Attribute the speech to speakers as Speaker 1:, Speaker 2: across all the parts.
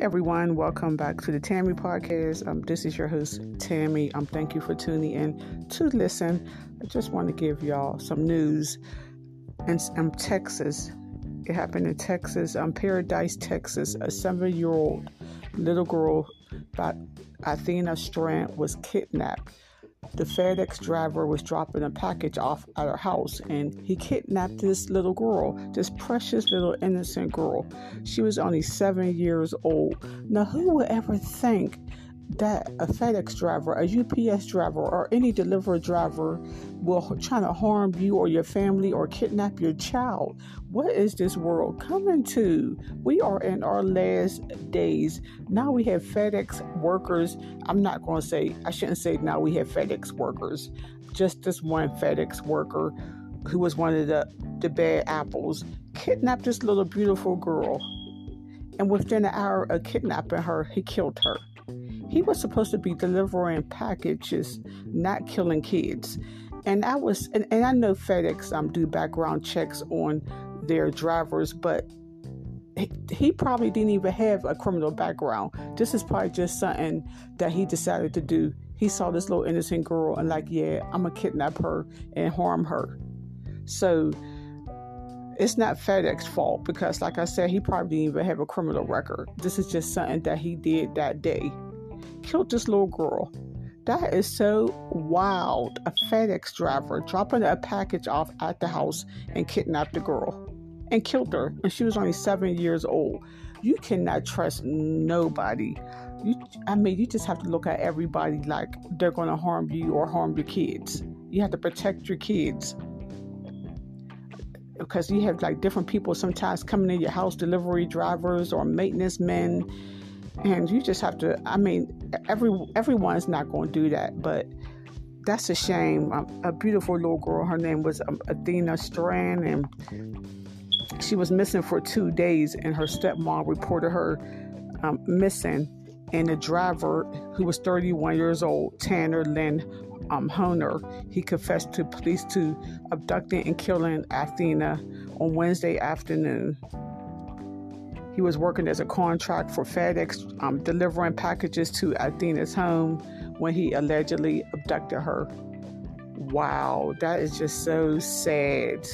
Speaker 1: everyone. Welcome back to the Tammy Podcast. Um, this is your host, Tammy. Um, thank you for tuning in to listen. I just want to give y'all some news. In um, Texas, it happened in Texas, um, Paradise, Texas. A seven year old little girl by Athena Strand was kidnapped the FedEx driver was dropping a package off at her house and he kidnapped this little girl, this precious little innocent girl. She was only seven years old. Now, who would ever think that a FedEx driver, a UPS driver, or any delivery driver will try to harm you or your family or kidnap your child. What is this world coming to? We are in our last days. Now we have FedEx workers. I'm not going to say, I shouldn't say now we have FedEx workers. Just this one FedEx worker who was one of the, the bad apples kidnapped this little beautiful girl. And within an hour of kidnapping her, he killed her. He was supposed to be delivering packages, not killing kids. And I was, and, and I know FedEx um, do background checks on their drivers, but he, he probably didn't even have a criminal background. This is probably just something that he decided to do. He saw this little innocent girl and like, yeah, I'm gonna kidnap her and harm her. So it's not FedEx fault because, like I said, he probably didn't even have a criminal record. This is just something that he did that day killed this little girl. That is so wild. A FedEx driver dropping a package off at the house and kidnapped the girl and killed her. And she was only seven years old. You cannot trust nobody. You, I mean, you just have to look at everybody like they're going to harm you or harm your kids. You have to protect your kids because you have like different people sometimes coming in your house, delivery drivers or maintenance men and you just have to i mean every everyone's not going to do that but that's a shame um, a beautiful little girl her name was um, athena strand and she was missing for two days and her stepmom reported her um, missing and the driver who was 31 years old tanner lynn um, Horner, he confessed to police to abducting and killing Athena on Wednesday afternoon. He was working as a contract for FedEx, um, delivering packages to Athena's home when he allegedly abducted her. Wow, that is just so sad.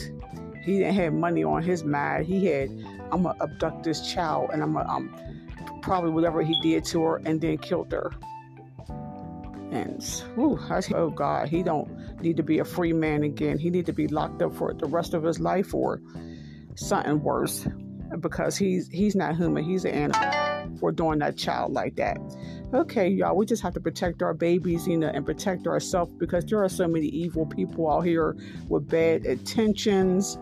Speaker 1: He didn't have money on his mind. He had, I'm gonna abduct this child and I'm gonna um, probably whatever he did to her and then killed her. And whew, oh God, he don't need to be a free man again. He need to be locked up for the rest of his life or something worse because he's he's not human. He's an animal for doing that child like that. Okay, y'all, we just have to protect our babies, you know, and protect ourselves because there are so many evil people out here with bad intentions.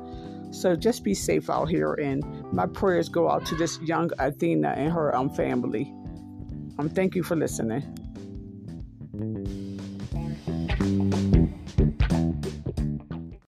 Speaker 1: So just be safe out here, and my prayers go out to this young Athena and her um family. Um, thank you for listening.